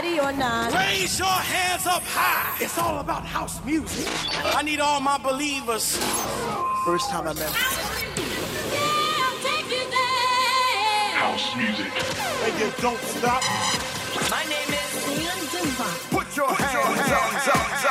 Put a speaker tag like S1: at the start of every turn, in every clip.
S1: party or not.
S2: Raise your hands up high.
S3: It's all about house music.
S2: I need all my believers.
S3: First time I met
S4: House music.
S3: And you don't stop.
S1: My name is Leon Dumba.
S3: Put your hands up, up, up, up, up,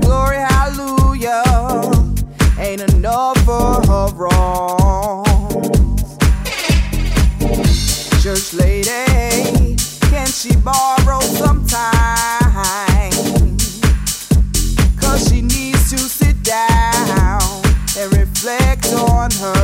S5: Glory,
S6: hallelujah. Ain't enough for
S1: her wrongs. Church lady, can she borrow some time?
S7: Cause she needs to
S1: sit down and
S7: reflect on
S8: her.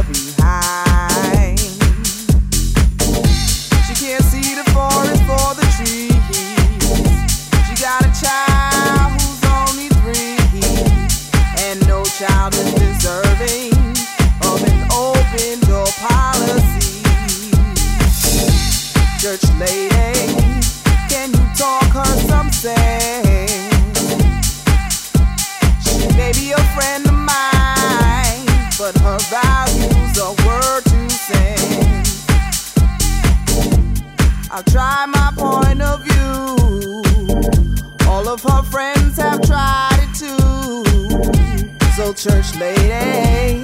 S8: church lady.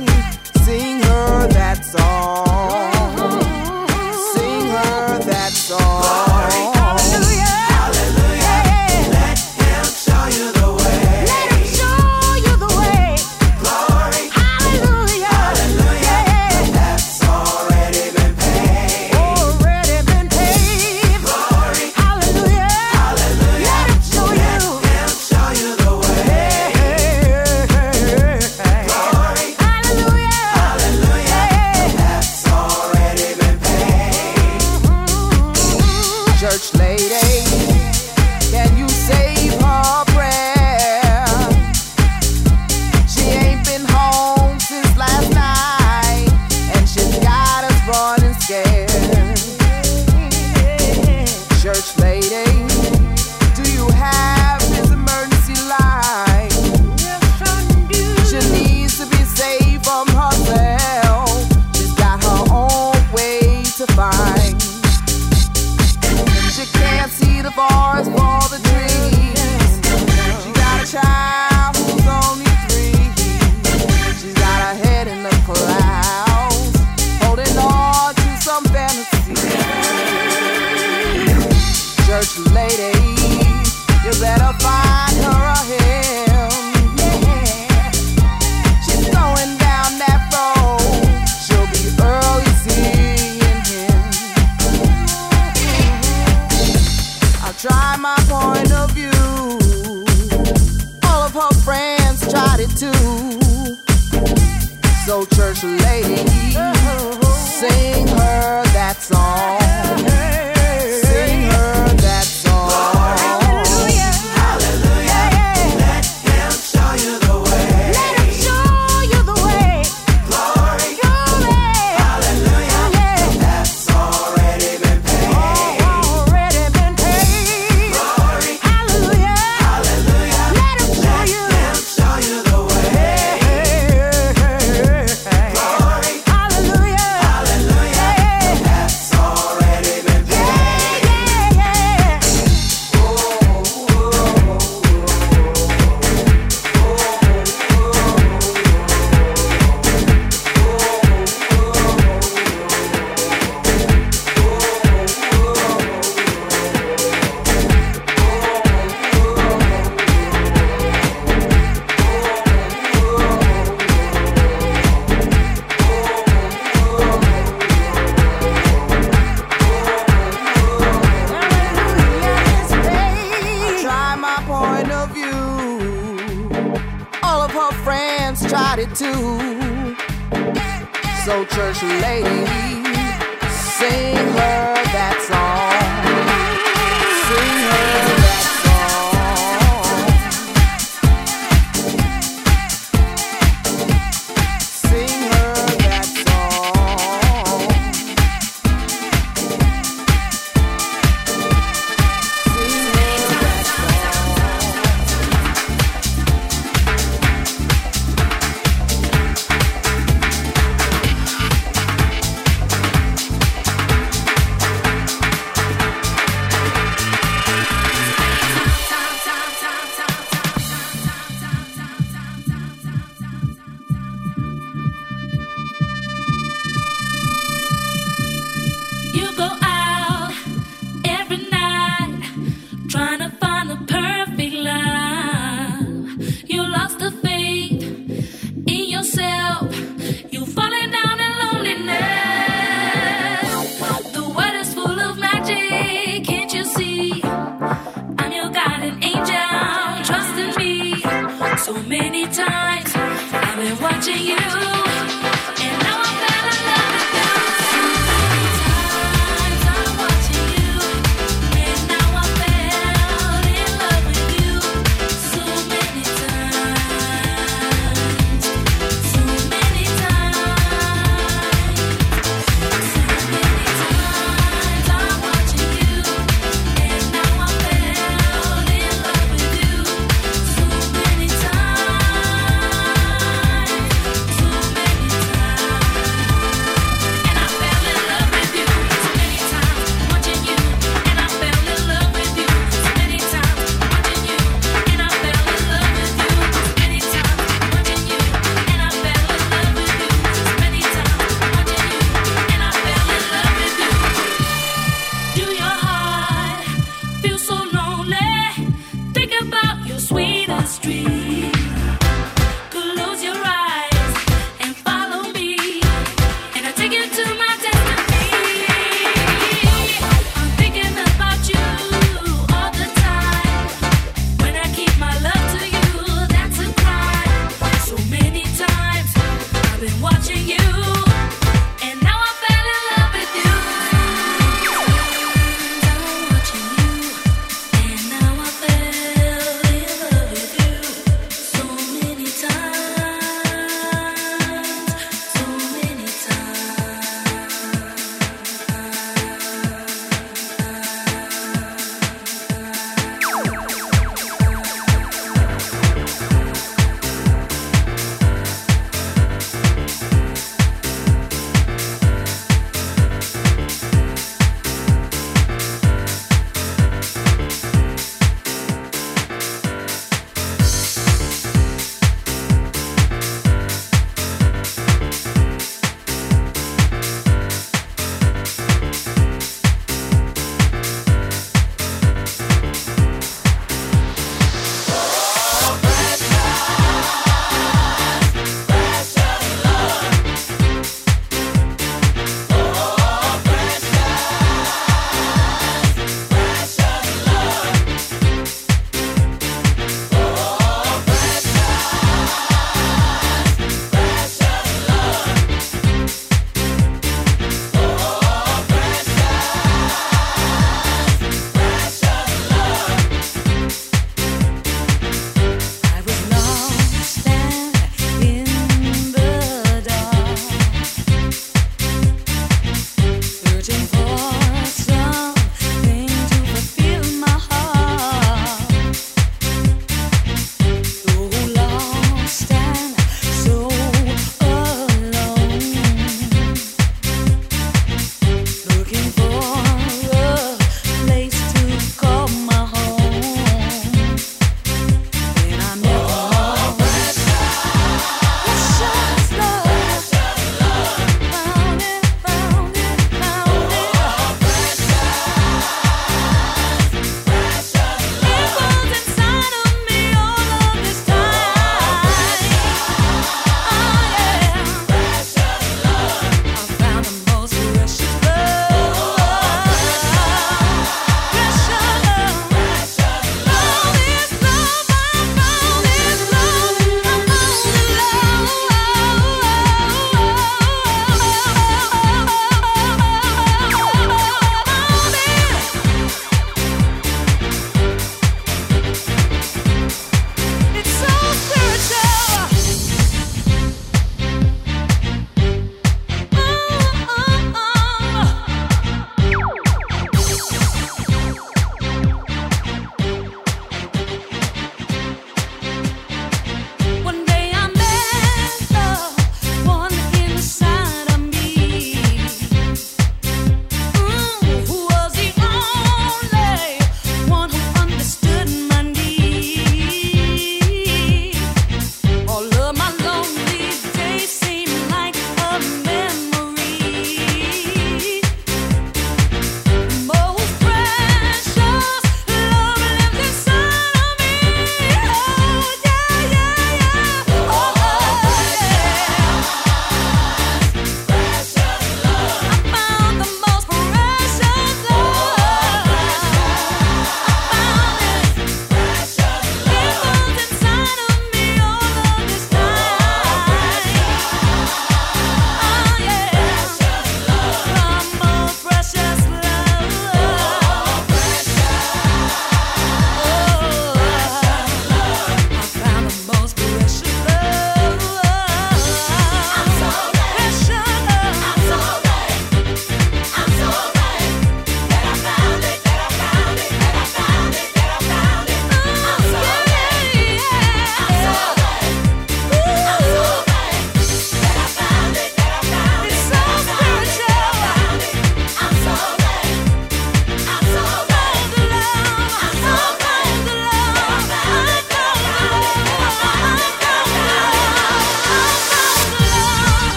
S8: Lady,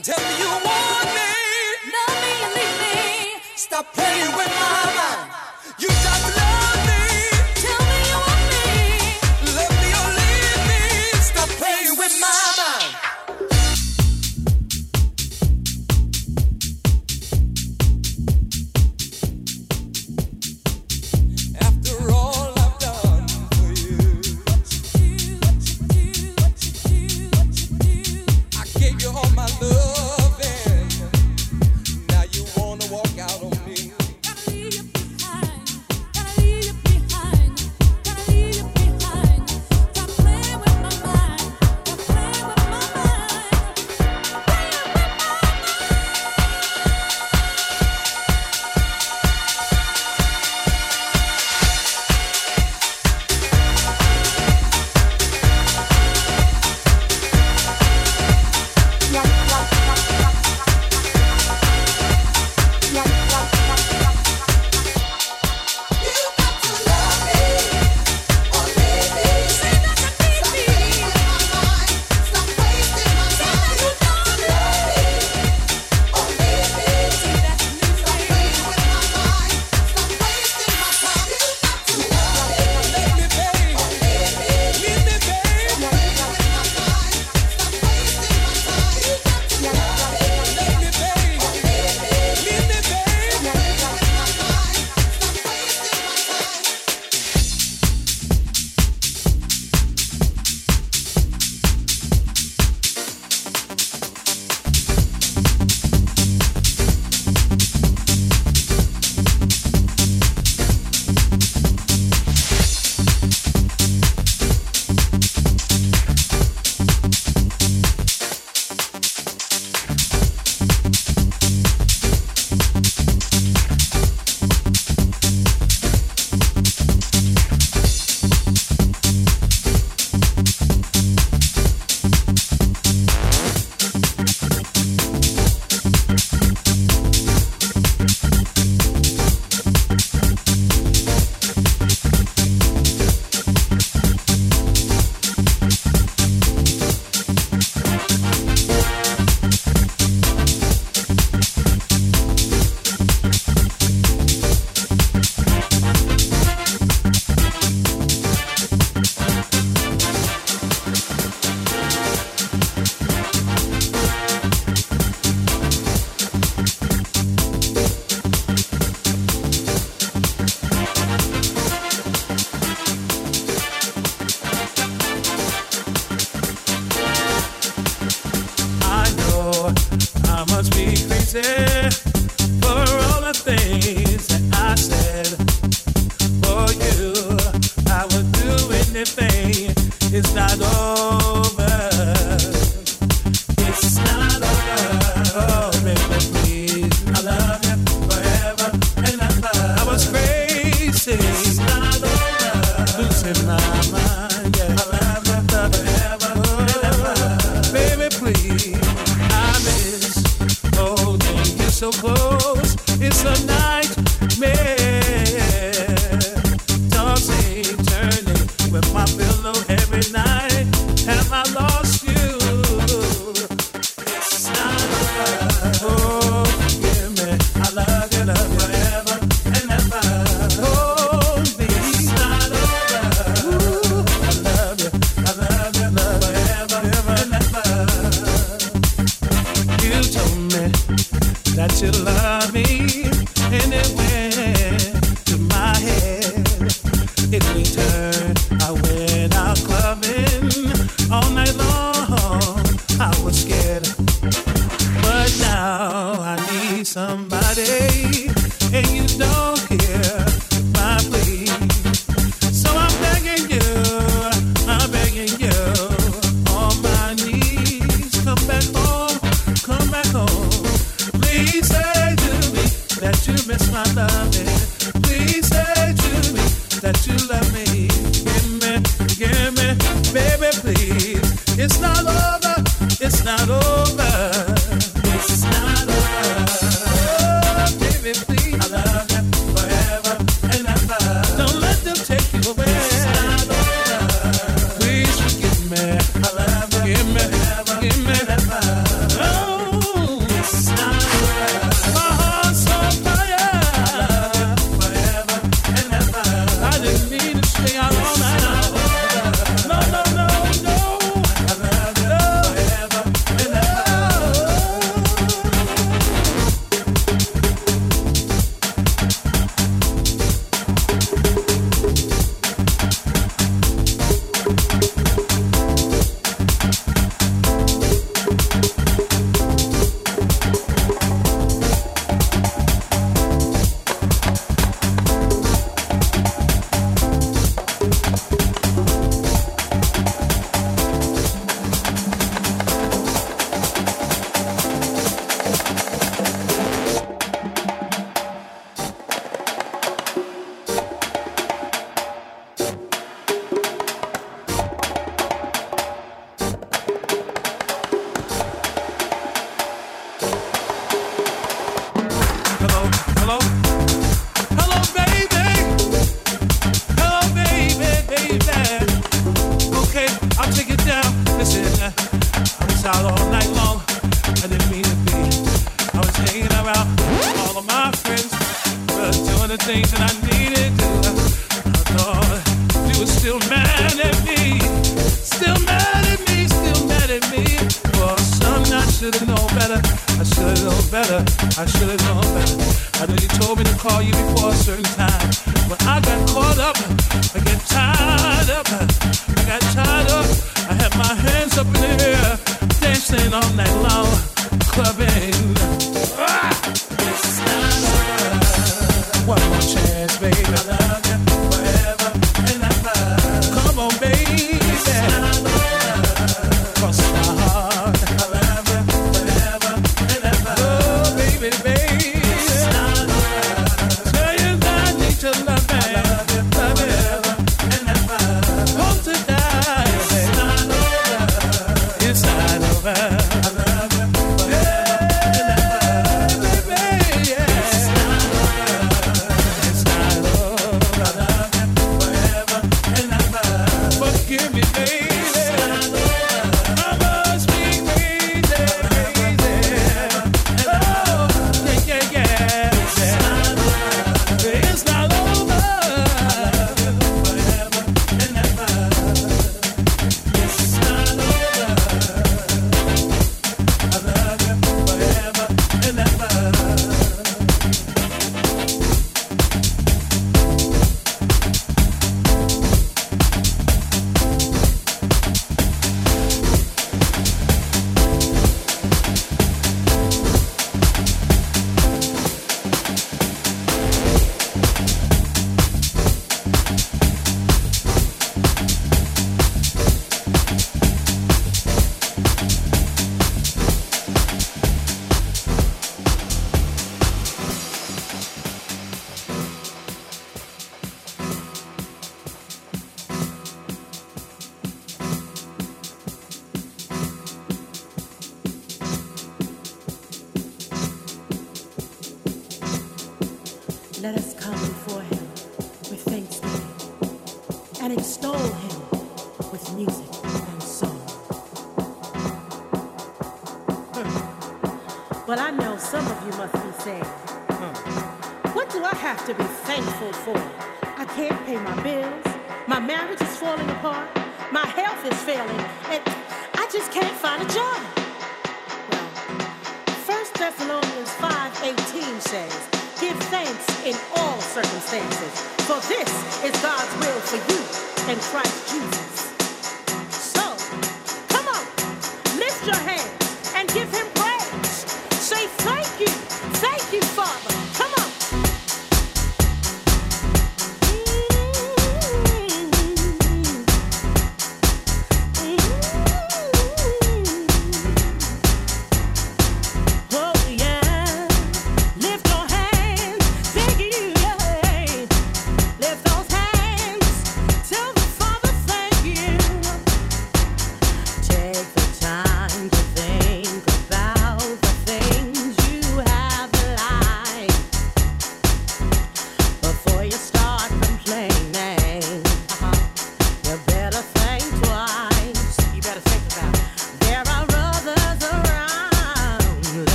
S8: Tell me
S9: you want me. Love me and leave me. Stop playing with my.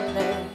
S1: lovely.